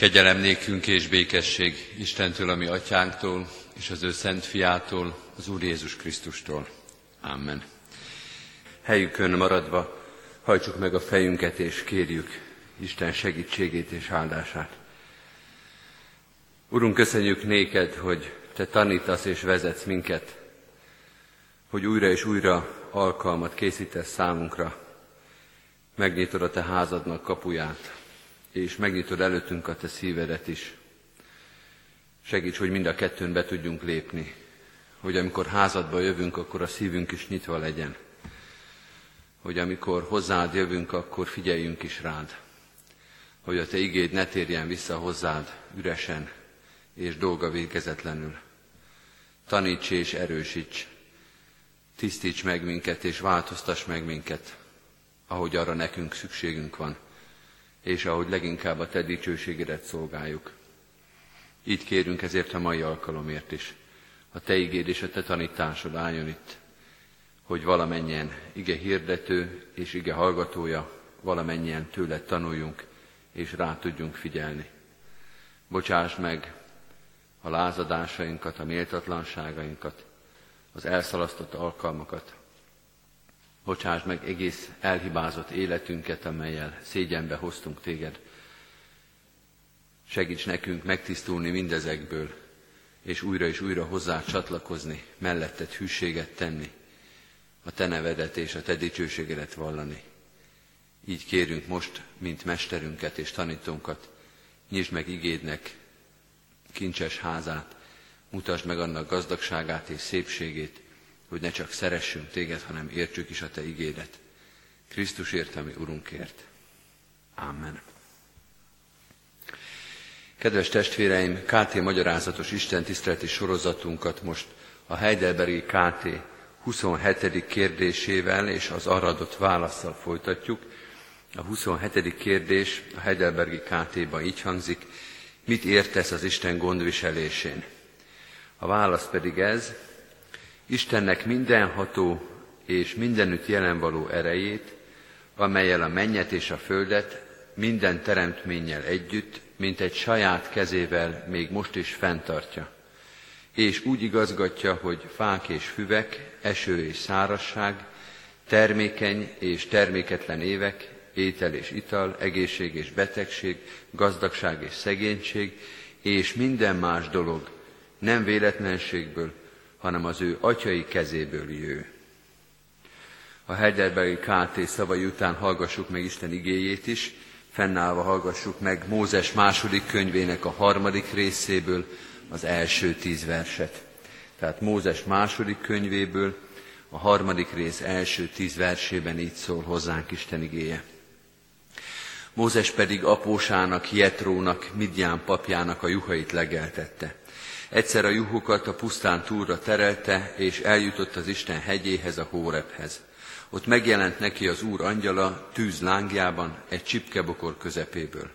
Kegyelem nékünk és békesség Istentől, ami atyánktól, és az ő szent fiától, az Úr Jézus Krisztustól. Amen. Helyükön maradva hajtsuk meg a fejünket és kérjük Isten segítségét és áldását. Urunk, köszönjük néked, hogy Te tanítasz és vezetsz minket, hogy újra és újra alkalmat készítesz számunkra, megnyitod a Te házadnak kapuját, és megnyitod előttünk a Te szívedet is. Segíts, hogy mind a kettőn be tudjunk lépni, hogy amikor házadba jövünk, akkor a szívünk is nyitva legyen, hogy amikor hozzád jövünk, akkor figyeljünk is rád, hogy a Te igéd ne térjen vissza hozzád üresen és dolga végezetlenül. Taníts és erősíts, tisztíts meg minket és változtass meg minket, ahogy arra nekünk szükségünk van és ahogy leginkább a Te dicsőségedet szolgáljuk. Így kérünk ezért a mai alkalomért is. A Te igéd és a Te tanításod álljon itt, hogy valamennyien ige hirdető és ige hallgatója, valamennyien tőled tanuljunk, és rá tudjunk figyelni. Bocsáss meg a lázadásainkat, a méltatlanságainkat, az elszalasztott alkalmakat, Bocsáss meg egész elhibázott életünket, amelyel szégyenbe hoztunk téged. Segíts nekünk megtisztulni mindezekből, és újra és újra hozzá csatlakozni, melletted hűséget tenni, a te nevedet és a te dicsőségedet vallani. Így kérünk most, mint mesterünket és tanítónkat, nyisd meg igédnek kincses házát, mutasd meg annak gazdagságát és szépségét, hogy ne csak szeressünk téged, hanem értsük is a te igédet. Krisztus ami Urunkért. Amen. Kedves testvéreim, KT magyarázatos Isten tiszteleti sorozatunkat most a Heidelbergi KT 27. kérdésével és az arra adott válaszsal folytatjuk. A 27. kérdés a Heidelbergi KT-ban így hangzik, mit értesz az Isten gondviselésén? A válasz pedig ez, Istennek mindenható és mindenütt jelenvaló erejét, amelyel a mennyet és a földet minden teremtménnyel együtt, mint egy saját kezével még most is fenntartja. És úgy igazgatja, hogy fák és füvek, eső és szárasság, termékeny és terméketlen évek, étel és ital, egészség és betegség, gazdagság és szegénység, és minden más dolog nem véletlenségből, hanem az ő atyai kezéből jő. A Heidelbergi KT szavai után hallgassuk meg Isten igéjét is, fennállva hallgassuk meg Mózes második könyvének a harmadik részéből az első tíz verset. Tehát Mózes második könyvéből a harmadik rész első tíz versében így szól hozzánk Isten igéje. Mózes pedig apósának, Jetrónak, Midján papjának a juhait legeltette. Egyszer a juhokat a pusztán túlra terelte, és eljutott az Isten hegyéhez, a Hórebhez. Ott megjelent neki az Úr angyala tűz lángjában, egy csipkebokor közepéből.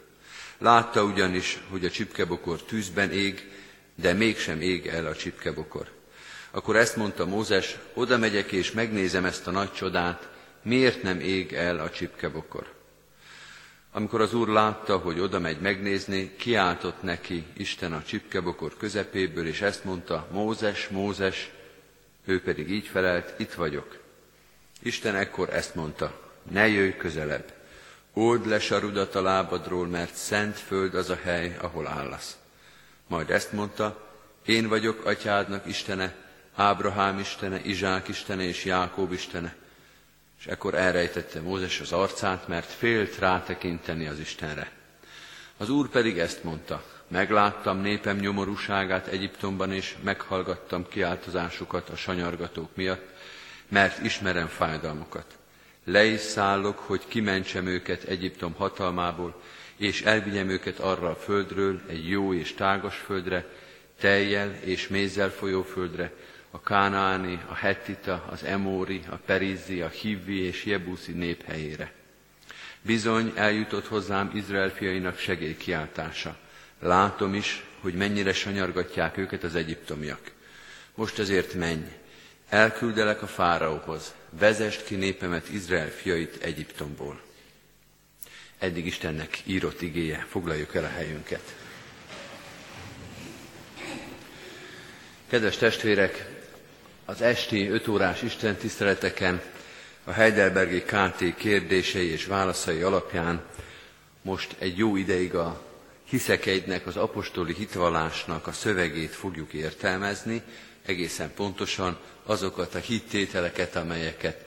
Látta ugyanis, hogy a csipkebokor tűzben ég, de mégsem ég el a csipkebokor. Akkor ezt mondta Mózes, oda megyek és megnézem ezt a nagy csodát, miért nem ég el a csipkebokor. Amikor az úr látta, hogy oda megy megnézni, kiáltott neki Isten a csipkebokor közepéből, és ezt mondta, Mózes, Mózes, ő pedig így felelt, itt vagyok. Isten ekkor ezt mondta, ne jöjj közelebb, old le sarudat a lábadról, mert szent föld az a hely, ahol állasz. Majd ezt mondta, én vagyok atyádnak Istene, Ábrahám Istene, Izsák Istene és Jákób Istene. És ekkor elrejtette Mózes az arcát, mert félt rátekinteni az Istenre. Az Úr pedig ezt mondta, megláttam népem nyomorúságát Egyiptomban, és meghallgattam kiáltozásukat a sanyargatók miatt, mert ismerem fájdalmukat. Le is szállok, hogy kimentsem őket Egyiptom hatalmából, és elvigyem őket arra a földről, egy jó és tágas földre, teljel és mézzel folyó földre, a kánáni, a hettita, az emóri, a perizzi, a hivvi és jebuszi nép. Bizony eljutott hozzám Izrael fiainak segélykiáltása. Látom is, hogy mennyire sanyargatják őket az egyiptomiak. Most ezért menj, elküldelek a fáraóhoz, vezest ki népemet Izrael fiait Egyiptomból. eddig Istennek írott igéje. Foglaljuk el a helyünket. Kedves testvérek, az esti 5 órás Isten tiszteleteken a Heidelbergi KT kérdései és válaszai alapján most egy jó ideig a hiszekeidnek, az apostoli hitvallásnak a szövegét fogjuk értelmezni, egészen pontosan azokat a hittételeket, amelyeket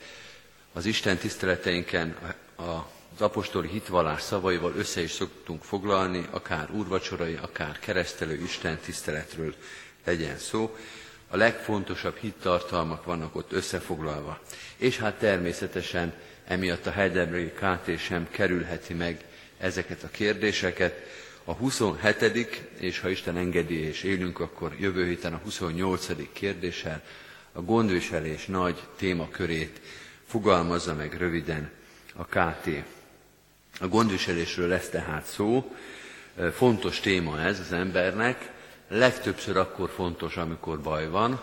az Isten tiszteleteinken az apostoli hitvallás szavaival össze is szoktunk foglalni, akár úrvacsorai, akár keresztelő Isten tiszteletről legyen szó. A legfontosabb hittartalmak vannak ott összefoglalva. És hát természetesen emiatt a Heidelbergi KT sem kerülheti meg ezeket a kérdéseket. A 27. és ha Isten engedi és élünk, akkor jövő héten a 28. kérdéssel a gondviselés nagy témakörét fogalmazza meg röviden a KT. A gondviselésről lesz tehát szó, fontos téma ez az embernek, legtöbbször akkor fontos, amikor baj van,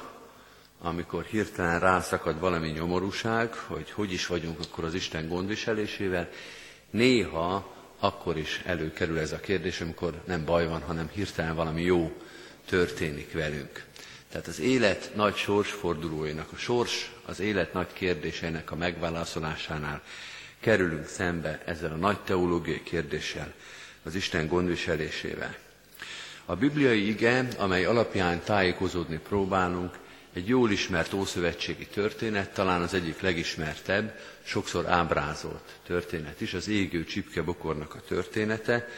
amikor hirtelen rászakad valami nyomorúság, hogy hogy is vagyunk akkor az Isten gondviselésével, néha akkor is előkerül ez a kérdés, amikor nem baj van, hanem hirtelen valami jó történik velünk. Tehát az élet nagy sorsfordulóinak, a sors az élet nagy kérdéseinek a megválaszolásánál kerülünk szembe ezzel a nagy teológiai kérdéssel, az Isten gondviselésével. A bibliai ige, amely alapján tájékozódni próbálunk, egy jól ismert ószövetségi történet, talán az egyik legismertebb, sokszor ábrázolt történet is, az égő csipkebokornak a története.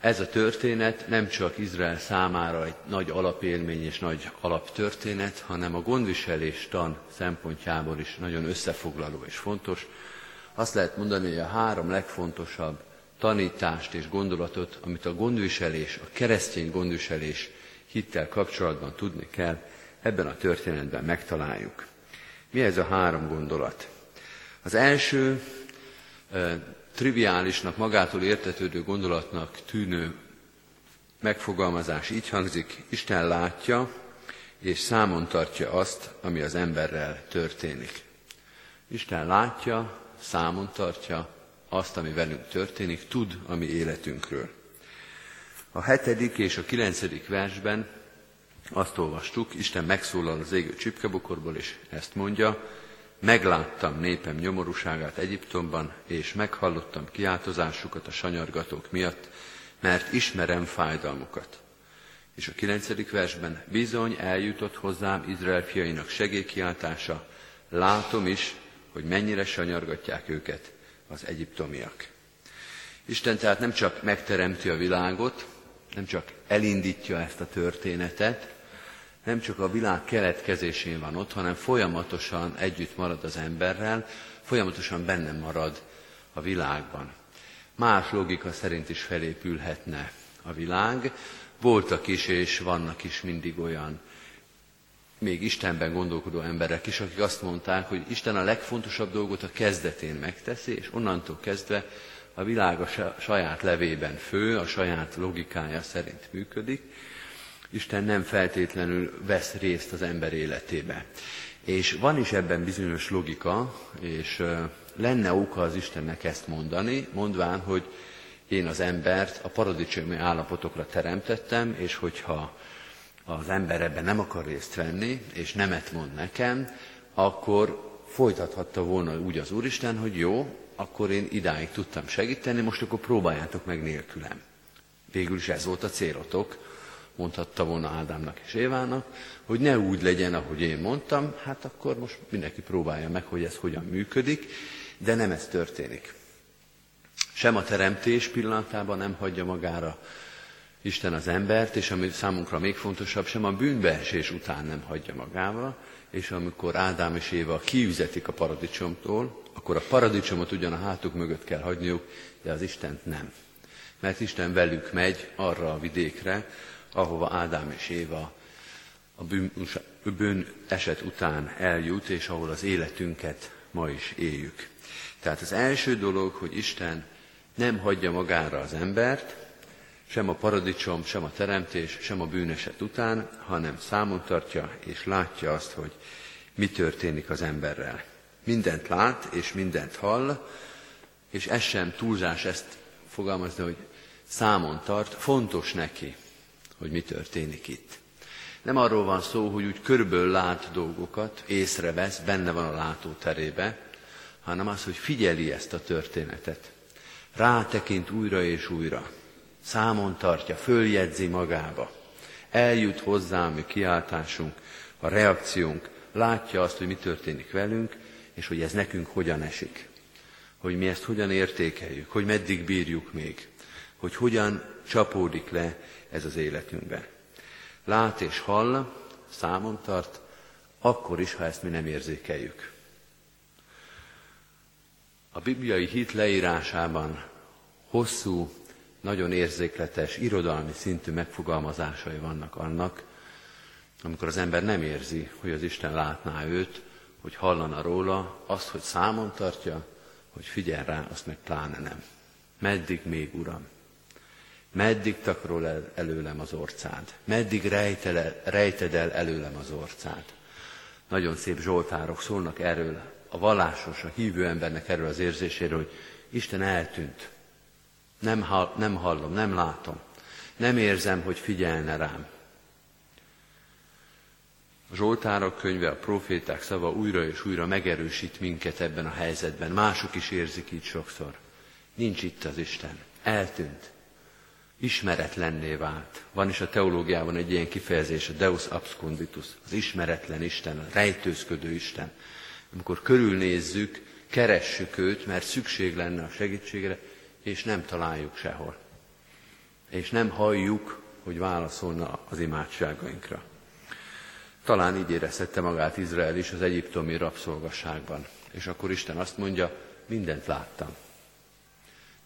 Ez a történet nem csak Izrael számára egy nagy alapélmény és nagy alaptörténet, hanem a gondviselés tan szempontjából is nagyon összefoglaló és fontos. Azt lehet mondani, hogy a három legfontosabb tanítást és gondolatot, amit a gondviselés, a keresztény gondviselés hittel kapcsolatban tudni kell, ebben a történetben megtaláljuk. Mi ez a három gondolat? Az első triviálisnak, magától értetődő gondolatnak tűnő megfogalmazás így hangzik, Isten látja és számon tartja azt, ami az emberrel történik. Isten látja, számon tartja azt, ami velünk történik, tud a mi életünkről. A hetedik és a kilencedik versben azt olvastuk, Isten megszólal az égő csipkebokorból, és ezt mondja, megláttam népem nyomorúságát Egyiptomban, és meghallottam kiáltozásukat a sanyargatók miatt, mert ismerem fájdalmukat. És a kilencedik versben bizony eljutott hozzám Izrael fiainak segélykiáltása, látom is, hogy mennyire sanyargatják őket az egyiptomiak. Isten tehát nem csak megteremti a világot, nem csak elindítja ezt a történetet, nem csak a világ keletkezésén van ott, hanem folyamatosan együtt marad az emberrel, folyamatosan benne marad a világban. Más logika szerint is felépülhetne a világ. Voltak is és vannak is mindig olyan még Istenben gondolkodó emberek is, akik azt mondták, hogy Isten a legfontosabb dolgot a kezdetén megteszi, és onnantól kezdve a világ a saját levében fő, a saját logikája szerint működik. Isten nem feltétlenül vesz részt az ember életébe. És van is ebben bizonyos logika, és lenne oka az Istennek ezt mondani, mondván, hogy én az embert a paradicsomi állapotokra teremtettem, és hogyha az ember ebben nem akar részt venni, és nemet mond nekem, akkor folytathatta volna úgy az Úristen, hogy jó, akkor én idáig tudtam segíteni, most akkor próbáljátok meg nélkülem. Végül is ez volt a célotok, mondhatta volna Ádámnak és Évának, hogy ne úgy legyen, ahogy én mondtam, hát akkor most mindenki próbálja meg, hogy ez hogyan működik, de nem ez történik. Sem a teremtés pillanatában nem hagyja magára Isten az embert, és ami számunkra még fontosabb, sem a bűnbeesés után nem hagyja magával, és amikor Ádám és Éva kiüzetik a paradicsomtól, akkor a paradicsomot ugyan a hátuk mögött kell hagyniuk, de az Istent nem. Mert Isten velük megy arra a vidékre, ahova Ádám és Éva a bűn, bűn eset után eljut, és ahol az életünket ma is éljük. Tehát az első dolog, hogy Isten nem hagyja magára az embert, sem a paradicsom, sem a teremtés, sem a bűneset után, hanem számon tartja és látja azt, hogy mi történik az emberrel. Mindent lát és mindent hall, és ez sem túlzás ezt fogalmazni, hogy számon tart, fontos neki, hogy mi történik itt. Nem arról van szó, hogy úgy körülbelül lát dolgokat, észrevesz, benne van a látóterébe, hanem az, hogy figyeli ezt a történetet. Rátekint újra és újra. Számon tartja, följegyzi magába. Eljut hozzá a mi kiáltásunk, a reakciónk, látja azt, hogy mi történik velünk, és hogy ez nekünk hogyan esik. Hogy mi ezt hogyan értékeljük, hogy meddig bírjuk még, hogy hogyan csapódik le ez az életünkben. Lát és hall, számon tart, akkor is, ha ezt mi nem érzékeljük. A bibliai hit leírásában hosszú, nagyon érzékletes, irodalmi szintű megfogalmazásai vannak annak, amikor az ember nem érzi, hogy az Isten látná őt, hogy hallana róla, azt, hogy számon tartja, hogy figyel rá, azt meg pláne nem. Meddig még, Uram? Meddig takarol el előlem az orcád? Meddig rejtel, rejted el előlem az orcád? Nagyon szép zsoltárok szólnak erről, a vallásos, a hívő embernek erről az érzéséről, hogy Isten eltűnt. Nem, hall, nem hallom, nem látom. Nem érzem, hogy figyelne rám. A Zsoltárok könyve, a proféták szava újra és újra megerősít minket ebben a helyzetben. Mások is érzik így sokszor. Nincs itt az Isten. Eltűnt. Ismeretlenné vált. Van is a teológiában egy ilyen kifejezés, a Deus absconditus, az ismeretlen Isten, a rejtőzködő Isten. Amikor körülnézzük, keressük őt, mert szükség lenne a segítségre, és nem találjuk sehol. És nem halljuk, hogy válaszolna az imádságainkra. Talán így érezhette magát Izrael is az egyiptomi rabszolgasságban. És akkor Isten azt mondja, mindent láttam.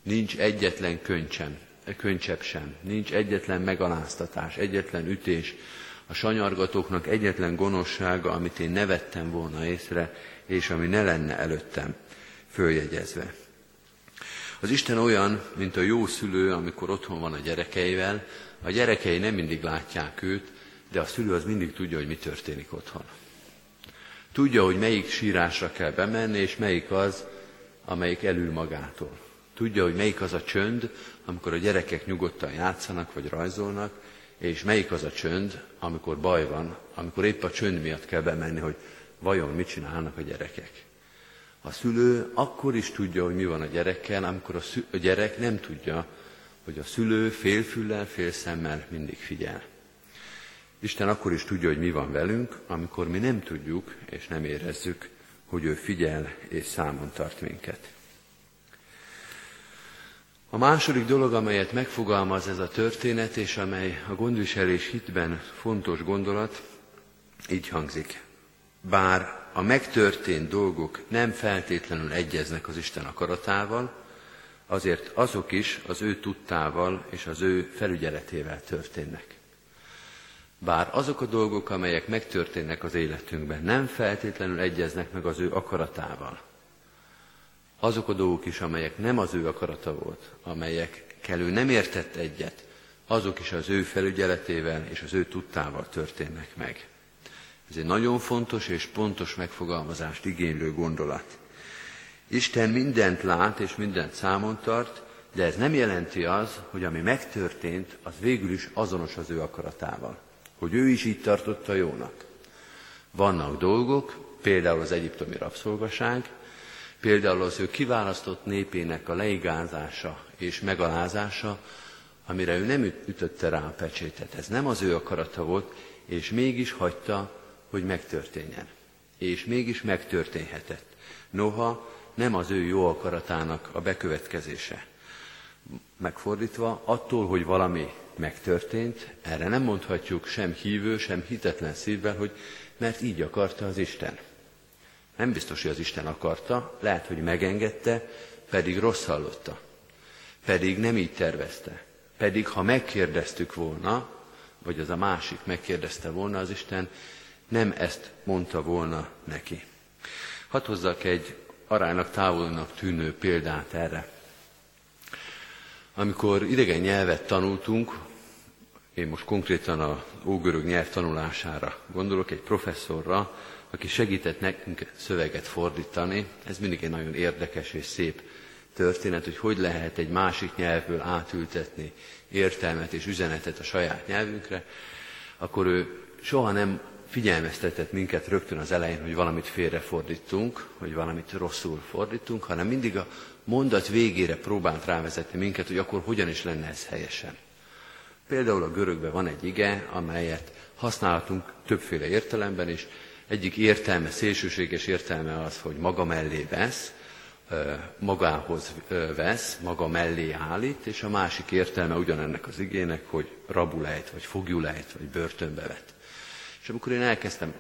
Nincs egyetlen könycsem, könycsebb sem, nincs egyetlen megaláztatás, egyetlen ütés, a sanyargatóknak egyetlen gonoszsága, amit én ne vettem volna észre, és ami ne lenne előttem följegyezve. Az Isten olyan, mint a jó szülő, amikor otthon van a gyerekeivel, a gyerekei nem mindig látják őt, de a szülő az mindig tudja, hogy mi történik otthon. Tudja, hogy melyik sírásra kell bemenni, és melyik az, amelyik elül magától. Tudja, hogy melyik az a csönd, amikor a gyerekek nyugodtan játszanak vagy rajzolnak, és melyik az a csönd, amikor baj van, amikor épp a csönd miatt kell bemenni, hogy vajon mit csinálnak a gyerekek. A szülő akkor is tudja, hogy mi van a gyerekkel, amikor a, szü- a gyerek nem tudja, hogy a szülő félfüllel, félszemmel mindig figyel. Isten akkor is tudja, hogy mi van velünk, amikor mi nem tudjuk és nem érezzük, hogy ő figyel és számon tart minket. A második dolog, amelyet megfogalmaz ez a történet, és amely a gondviselés hitben fontos gondolat, így hangzik. Bár a megtörtént dolgok nem feltétlenül egyeznek az Isten akaratával, azért azok is az ő tudtával és az ő felügyeletével történnek. Bár azok a dolgok, amelyek megtörténnek az életünkben, nem feltétlenül egyeznek meg az ő akaratával, azok a dolgok is, amelyek nem az ő akarata volt, amelyekkel ő nem értett egyet, azok is az ő felügyeletével és az ő tudtával történnek meg. Ez egy nagyon fontos és pontos megfogalmazást igénylő gondolat. Isten mindent lát és mindent számon tart, de ez nem jelenti az, hogy ami megtörtént, az végül is azonos az ő akaratával. Hogy ő is így tartotta jónak. Vannak dolgok, például az egyiptomi rabszolgaság, például az ő kiválasztott népének a leigázása és megalázása, amire ő nem ütötte rá a pecsétet. Ez nem az ő akarata volt, és mégis hagyta, hogy megtörténjen. És mégis megtörténhetett. Noha nem az ő jó akaratának a bekövetkezése. Megfordítva, attól, hogy valami megtörtént, erre nem mondhatjuk sem hívő, sem hitetlen szívvel, hogy mert így akarta az Isten. Nem biztos, hogy az Isten akarta, lehet, hogy megengedte, pedig rossz hallotta. Pedig nem így tervezte. Pedig ha megkérdeztük volna, vagy az a másik megkérdezte volna az Isten, nem ezt mondta volna neki. Hadd hozzak egy aránylag távolnak tűnő példát erre. Amikor idegen nyelvet tanultunk, én most konkrétan a ógörög nyelv tanulására gondolok, egy professzorra, aki segített nekünk szöveget fordítani. Ez mindig egy nagyon érdekes és szép történet, hogy hogy lehet egy másik nyelvből átültetni értelmet és üzenetet a saját nyelvünkre, akkor ő soha nem figyelmeztetett minket rögtön az elején, hogy valamit félrefordítunk, hogy valamit rosszul fordítunk, hanem mindig a mondat végére próbált rávezetni minket, hogy akkor hogyan is lenne ez helyesen. Például a görögben van egy ige, amelyet használhatunk többféle értelemben is. Egyik értelme, szélsőséges értelme az, hogy maga mellé vesz, magához vesz, maga mellé állít, és a másik értelme ugyanennek az igének, hogy rabulejt, vagy fogjulejt, vagy börtönbe vet. És amikor én elkezdtem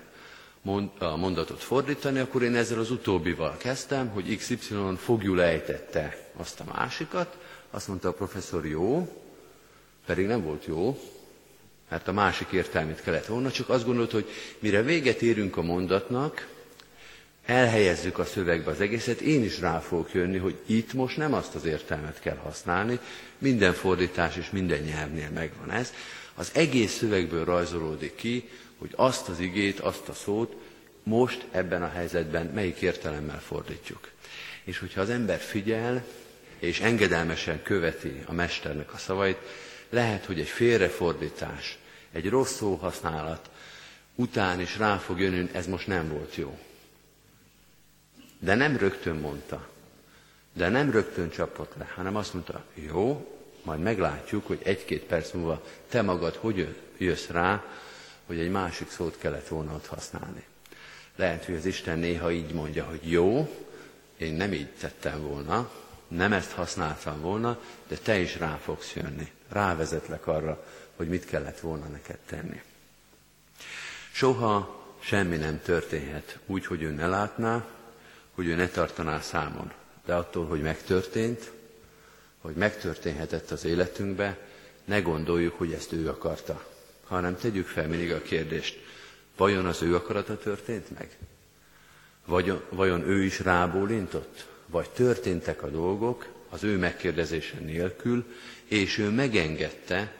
a mondatot fordítani, akkor én ezzel az utóbbival kezdtem, hogy XY fogjul ejtette azt a másikat, azt mondta a professzor, jó, pedig nem volt jó, mert a másik értelmét kellett volna, csak azt gondolt, hogy mire véget érünk a mondatnak, elhelyezzük a szövegbe az egészet, én is rá fogok jönni, hogy itt most nem azt az értelmet kell használni, minden fordítás és minden nyelvnél megvan ez. Az egész szövegből rajzolódik ki, hogy azt az igét, azt a szót most ebben a helyzetben melyik értelemmel fordítjuk. És hogyha az ember figyel, és engedelmesen követi a mesternek a szavait, lehet, hogy egy félrefordítás, egy rossz szóhasználat után is rá fog jönni, ez most nem volt jó. De nem rögtön mondta, de nem rögtön csapott le, hanem azt mondta, jó, majd meglátjuk, hogy egy-két perc múlva te magad hogy jössz rá, hogy egy másik szót kellett volna ott használni. Lehet, hogy az Isten néha így mondja, hogy jó, én nem így tettem volna, nem ezt használtam volna, de te is rá fogsz jönni. Rávezetlek arra, hogy mit kellett volna neked tenni. Soha semmi nem történhet úgy, hogy ő ne látná, hogy ő ne tartaná számon. De attól, hogy megtörtént, hogy megtörténhetett az életünkbe, ne gondoljuk, hogy ezt ő akarta, hanem tegyük fel mindig a kérdést, vajon az ő akarata történt meg? Vagy, vajon ő is rábólintott? Vagy történtek a dolgok az ő megkérdezése nélkül, és ő megengedte,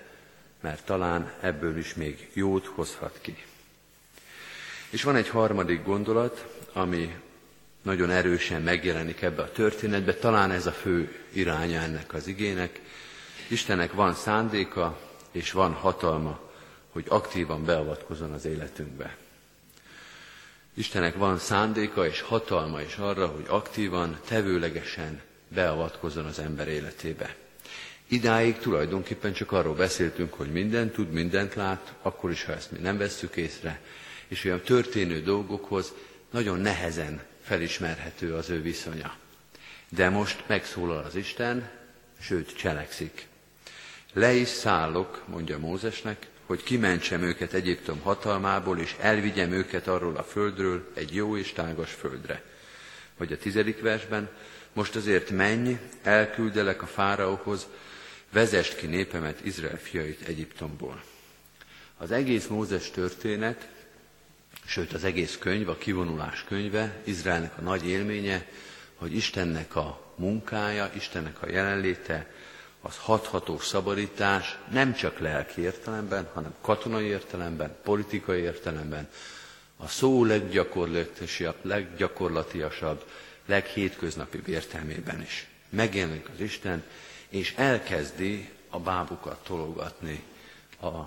mert talán ebből is még jót hozhat ki. És van egy harmadik gondolat, ami nagyon erősen megjelenik ebbe a történetbe, talán ez a fő iránya ennek az igének. Istennek van szándéka és van hatalma, hogy aktívan beavatkozon az életünkbe. Istennek van szándéka és hatalma is arra, hogy aktívan, tevőlegesen beavatkozzon az ember életébe. Idáig tulajdonképpen csak arról beszéltünk, hogy mindent tud, mindent lát, akkor is, ha ezt mi nem vesszük észre, és olyan történő dolgokhoz nagyon nehezen felismerhető az ő viszonya. De most megszólal az Isten, sőt cselekszik. Le is szállok, mondja Mózesnek, hogy kimentsem őket Egyiptom hatalmából, és elvigyem őket arról a földről egy jó és tágas földre. Vagy a tizedik versben, most azért menj, elküldelek a fáraóhoz, vezest ki népemet, Izrael fiait Egyiptomból. Az egész Mózes történet sőt az egész könyv, a kivonulás könyve, Izraelnek a nagy élménye, hogy Istennek a munkája, Istennek a jelenléte, az hathatós szabadítás nem csak lelki értelemben, hanem katonai értelemben, politikai értelemben, a szó leggyakorlatiasabb, leggyakorlatiasabb, leghétköznapibb értelmében is. Megjelenik az Isten, és elkezdi a bábukat tologatni a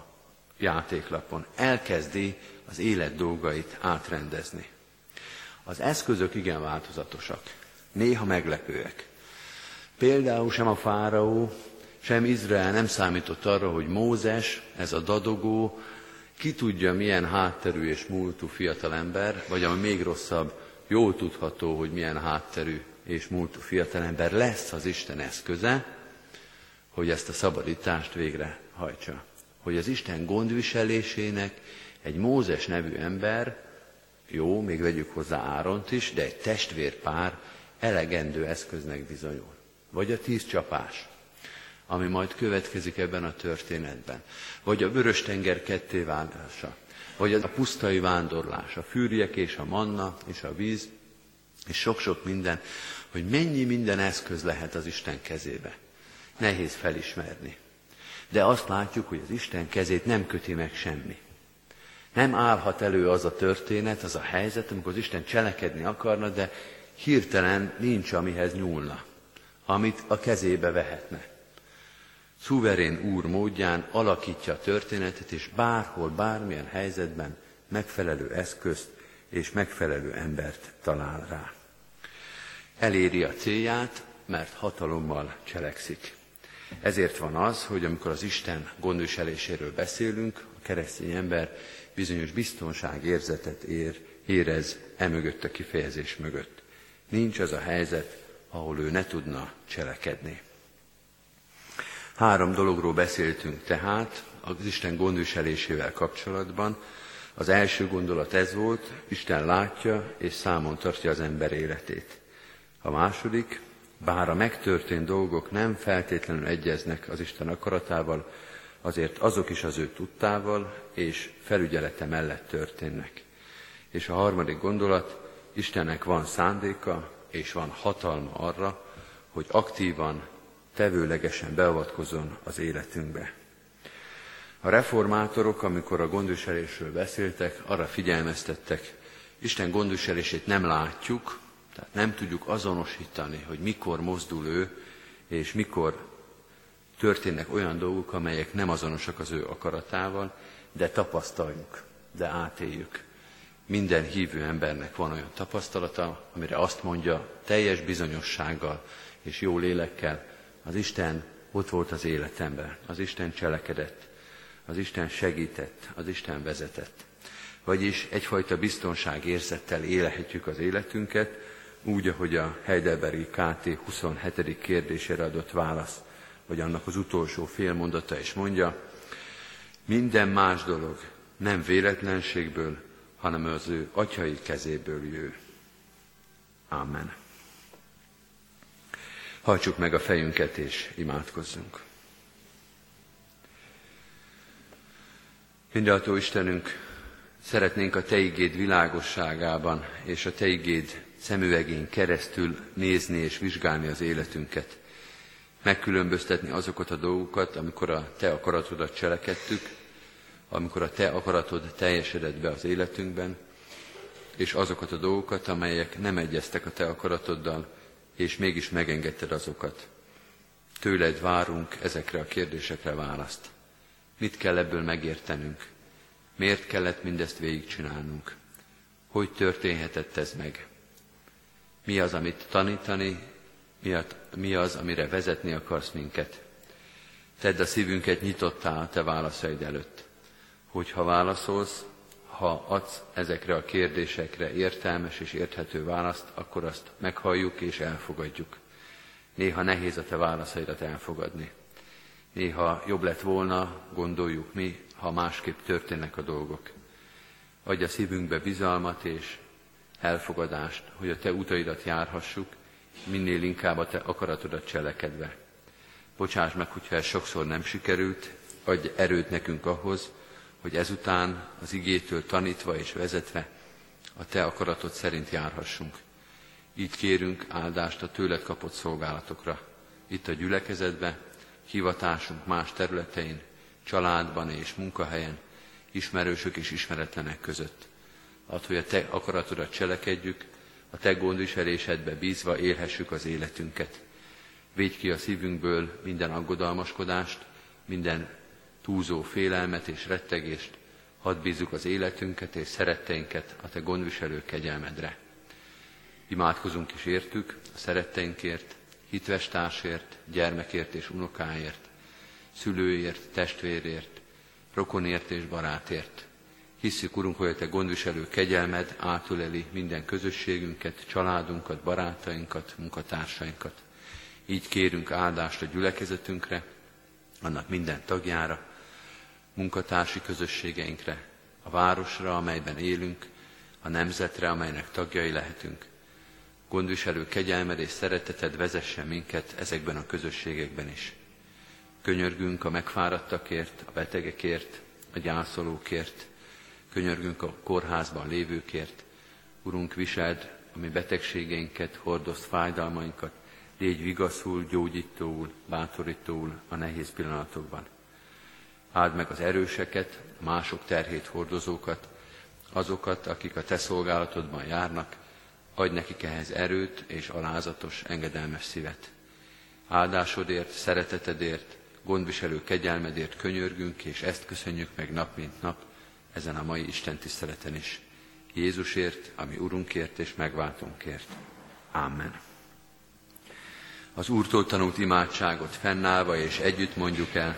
játéklapon. Elkezdi az élet dolgait átrendezni. Az eszközök igen változatosak, néha meglepőek. Például sem a fáraó, sem Izrael nem számított arra, hogy Mózes, ez a dadogó, ki tudja milyen hátterű és múltú fiatalember, vagy ami még rosszabb, jól tudható, hogy milyen hátterű és múltú fiatalember lesz az Isten eszköze, hogy ezt a szabadítást végre hajtsa. Hogy az Isten gondviselésének egy Mózes nevű ember, jó, még vegyük hozzá Áront is, de egy testvérpár elegendő eszköznek bizonyul. Vagy a tíz csapás, ami majd következik ebben a történetben. Vagy a Vörös-tenger ketté válása. Vagy a pusztai vándorlás, a fűrjek és a manna és a víz, és sok-sok minden, hogy mennyi minden eszköz lehet az Isten kezébe. Nehéz felismerni. De azt látjuk, hogy az Isten kezét nem köti meg semmi. Nem állhat elő az a történet, az a helyzet, amikor az Isten cselekedni akarna, de hirtelen nincs, amihez nyúlna. amit a kezébe vehetne. Szuverén úr módján alakítja a történetet, és bárhol, bármilyen helyzetben megfelelő eszközt és megfelelő embert talál rá. Eléri a célját, mert hatalommal cselekszik. Ezért van az, hogy amikor az Isten gondviseléséről beszélünk, a keresztény ember bizonyos biztonságérzetet ér, érez emögött a kifejezés mögött. Nincs az a helyzet, ahol ő ne tudna cselekedni. Három dologról beszéltünk tehát az Isten gondviselésével kapcsolatban. Az első gondolat ez volt, Isten látja és számon tartja az ember életét. A második, bár a megtörtént dolgok nem feltétlenül egyeznek az Isten akaratával, azért azok is az ő tudtával és felügyelete mellett történnek. És a harmadik gondolat, Istennek van szándéka és van hatalma arra, hogy aktívan, tevőlegesen beavatkozon az életünkbe. A reformátorok, amikor a gondviselésről beszéltek, arra figyelmeztettek, Isten gondviselését nem látjuk, tehát nem tudjuk azonosítani, hogy mikor mozdul ő, és mikor történnek olyan dolgok, amelyek nem azonosak az ő akaratával, de tapasztaljuk, de átéljük. Minden hívő embernek van olyan tapasztalata, amire azt mondja teljes bizonyossággal és jó lélekkel, Isten ott volt az életemben, az Isten cselekedett, az Isten segített, az Isten vezetett. Vagyis egyfajta biztonságérzettel élhetjük az életünket, úgy, ahogy a Heidelbergi KT 27. kérdésére adott válasz, vagy annak az utolsó félmondata is mondja, minden más dolog nem véletlenségből, hanem az ő atyai kezéből jő. Amen. Hajtsuk meg a fejünket és imádkozzunk. Mindenható Istenünk, szeretnénk a Te igéd világosságában és a Te igéd szemüvegén keresztül nézni és vizsgálni az életünket. Megkülönböztetni azokat a dolgokat, amikor a Te akaratodat cselekedtük, amikor a Te akaratod teljesedett be az életünkben, és azokat a dolgokat, amelyek nem egyeztek a Te akaratoddal, és mégis megengedted azokat. Tőled várunk ezekre a kérdésekre választ. Mit kell ebből megértenünk? Miért kellett mindezt végigcsinálnunk? Hogy történhetett ez meg? Mi az, amit tanítani, mi az, amire vezetni akarsz minket? Tedd a szívünket nyitottá a te válaszaid előtt. Hogyha válaszolsz, ha adsz ezekre a kérdésekre értelmes és érthető választ, akkor azt meghalljuk és elfogadjuk. Néha nehéz a te válaszaidat elfogadni. Néha jobb lett volna, gondoljuk mi, ha másképp történnek a dolgok. Adj a szívünkbe bizalmat és elfogadást, hogy a te utaidat járhassuk, minél inkább a te akaratodat cselekedve. Bocsáss meg, hogyha ez sokszor nem sikerült, adj erőt nekünk ahhoz, hogy ezután az igétől tanítva és vezetve a Te akaratod szerint járhassunk. Így kérünk áldást a tőled kapott szolgálatokra, itt a gyülekezetbe, hivatásunk más területein, családban és munkahelyen, ismerősök és ismeretlenek között. Add, hogy a Te akaratodat cselekedjük, a Te gondviselésedbe bízva élhessük az életünket. Védj ki a szívünkből minden aggodalmaskodást, minden túlzó félelmet és rettegést, hadd bízzuk az életünket és szeretteinket a Te gondviselő kegyelmedre. Imádkozunk is értük, a szeretteinkért, hitves társért, gyermekért és unokáért, szülőért, testvérért, rokonért és barátért. Hisszük, Urunk, hogy a Te gondviselő kegyelmed átöleli minden közösségünket, családunkat, barátainkat, munkatársainkat. Így kérünk áldást a gyülekezetünkre, annak minden tagjára, munkatársi közösségeinkre, a városra, amelyben élünk, a nemzetre, amelynek tagjai lehetünk. Gondviselő kegyelmed és szereteted vezessen minket ezekben a közösségekben is. Könyörgünk a megfáradtakért, a betegekért, a gyászolókért, könyörgünk a kórházban lévőkért. Urunk, viseld a mi betegségeinket, hordozd fájdalmainkat, légy vigaszul, gyógyítóul, bátorítóul a nehéz pillanatokban. Áld meg az erőseket, mások terhét hordozókat, azokat, akik a te szolgálatodban járnak, adj nekik ehhez erőt és alázatos, engedelmes szívet. Áldásodért, szeretetedért, gondviselő kegyelmedért könyörgünk, és ezt köszönjük meg nap mint nap ezen a mai Isten tiszteleten is. Jézusért, ami Urunkért és megváltunkért. Amen. Az Úrtól tanult imádságot fennállva és együtt mondjuk el.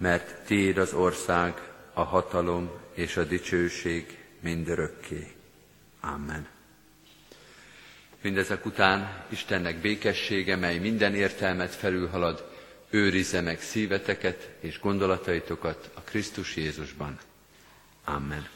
mert Tiéd az ország, a hatalom és a dicsőség mindörökké. Amen. Mindezek után Istennek békessége, mely minden értelmet felülhalad, őrizze meg szíveteket és gondolataitokat a Krisztus Jézusban. Amen.